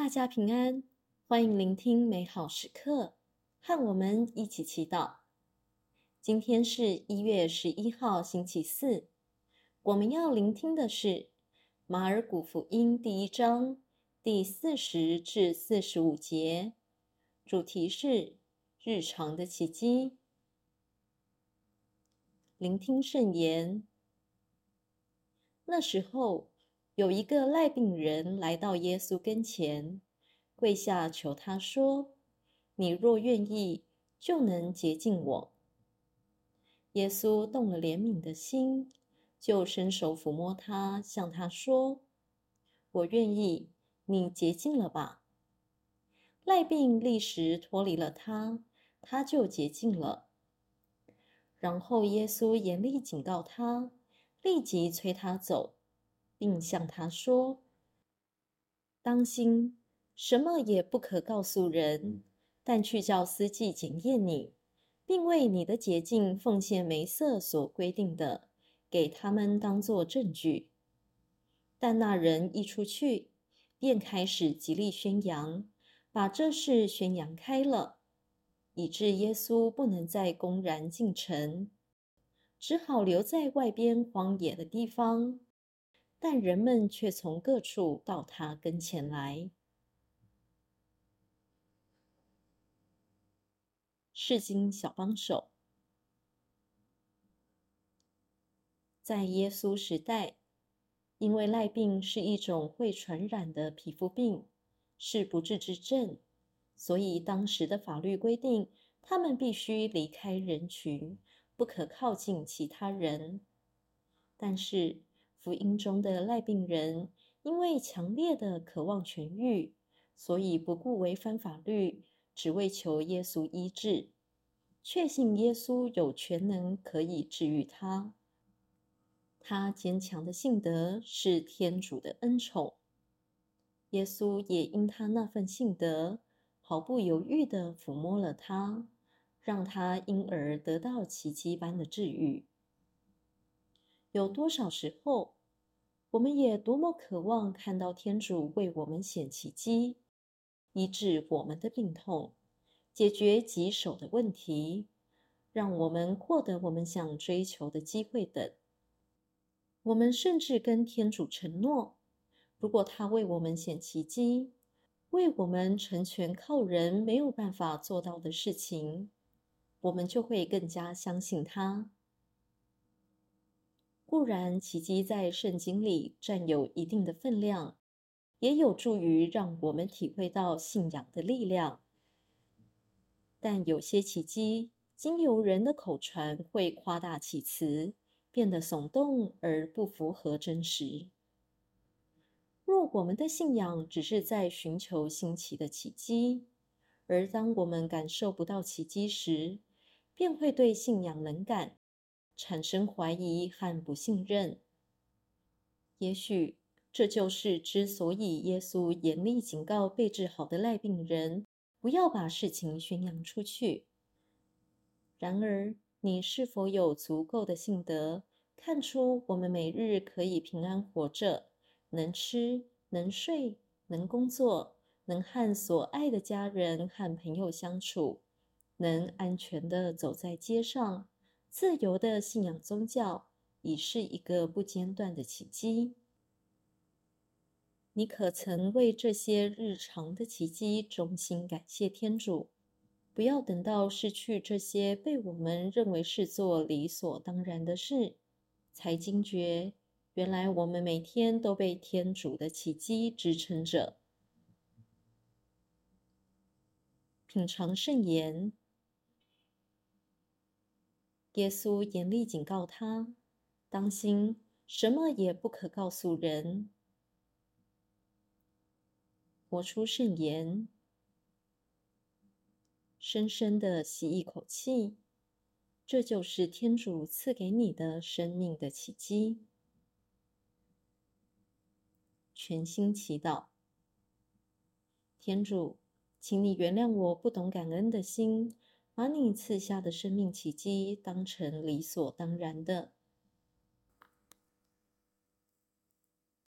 大家平安，欢迎聆听美好时刻，和我们一起祈祷。今天是一月十一号，星期四。我们要聆听的是马尔谷福音第一章第四十至四十五节，主题是日常的奇迹。聆听圣言。那时候。有一个赖病人来到耶稣跟前，跪下求他说：“你若愿意，就能洁净我。”耶稣动了怜悯的心，就伸手抚摸他，向他说：“我愿意，你洁净了吧。”赖病立时脱离了他，他就洁净了。然后耶稣严厉警告他，立即催他走。并向他说：“当心，什么也不可告诉人，但去叫司机检验你，并为你的洁净奉献梅瑟所规定的，给他们当做证据。”但那人一出去，便开始极力宣扬，把这事宣扬开了，以致耶稣不能再公然进城，只好留在外边荒野的地方。但人们却从各处到他跟前来。释经小帮手，在耶稣时代，因为癞病是一种会传染的皮肤病，是不治之症，所以当时的法律规定，他们必须离开人群，不可靠近其他人。但是，福音中的赖病人，因为强烈的渴望痊愈，所以不顾违反法律，只为求耶稣医治，确信耶稣有全能可以治愈他。他坚强的信德是天主的恩宠，耶稣也因他那份信德，毫不犹豫地抚摸了他，让他因而得到奇迹般的治愈。有多少时候，我们也多么渴望看到天主为我们显奇迹，医治我们的病痛，解决棘手的问题，让我们获得我们想追求的机会等。我们甚至跟天主承诺，如果他为我们显奇迹，为我们成全靠人没有办法做到的事情，我们就会更加相信他。固然，奇迹在圣经里占有一定的分量，也有助于让我们体会到信仰的力量。但有些奇迹经由人的口传，会夸大其词，变得耸动而不符合真实。若我们的信仰只是在寻求新奇的奇迹，而当我们感受不到奇迹时，便会对信仰冷感。产生怀疑和不信任，也许这就是之所以耶稣严厉警告被治好的赖病人，不要把事情宣扬出去。然而，你是否有足够的信德，看出我们每日可以平安活着，能吃、能睡、能工作，能和所爱的家人和朋友相处，能安全的走在街上？自由的信仰宗教已是一个不间断的奇迹。你可曾为这些日常的奇迹衷心感谢天主？不要等到失去这些被我们认为视作理所当然的事，才惊觉，原来我们每天都被天主的奇迹支撑着。品尝圣言。耶稣严厉警告他：“当心，什么也不可告诉人。”活出圣言，深深的吸一口气，这就是天主赐给你的生命的奇迹。全心祈祷，天主，请你原谅我不懂感恩的心。把你赐下的生命奇迹当成理所当然的，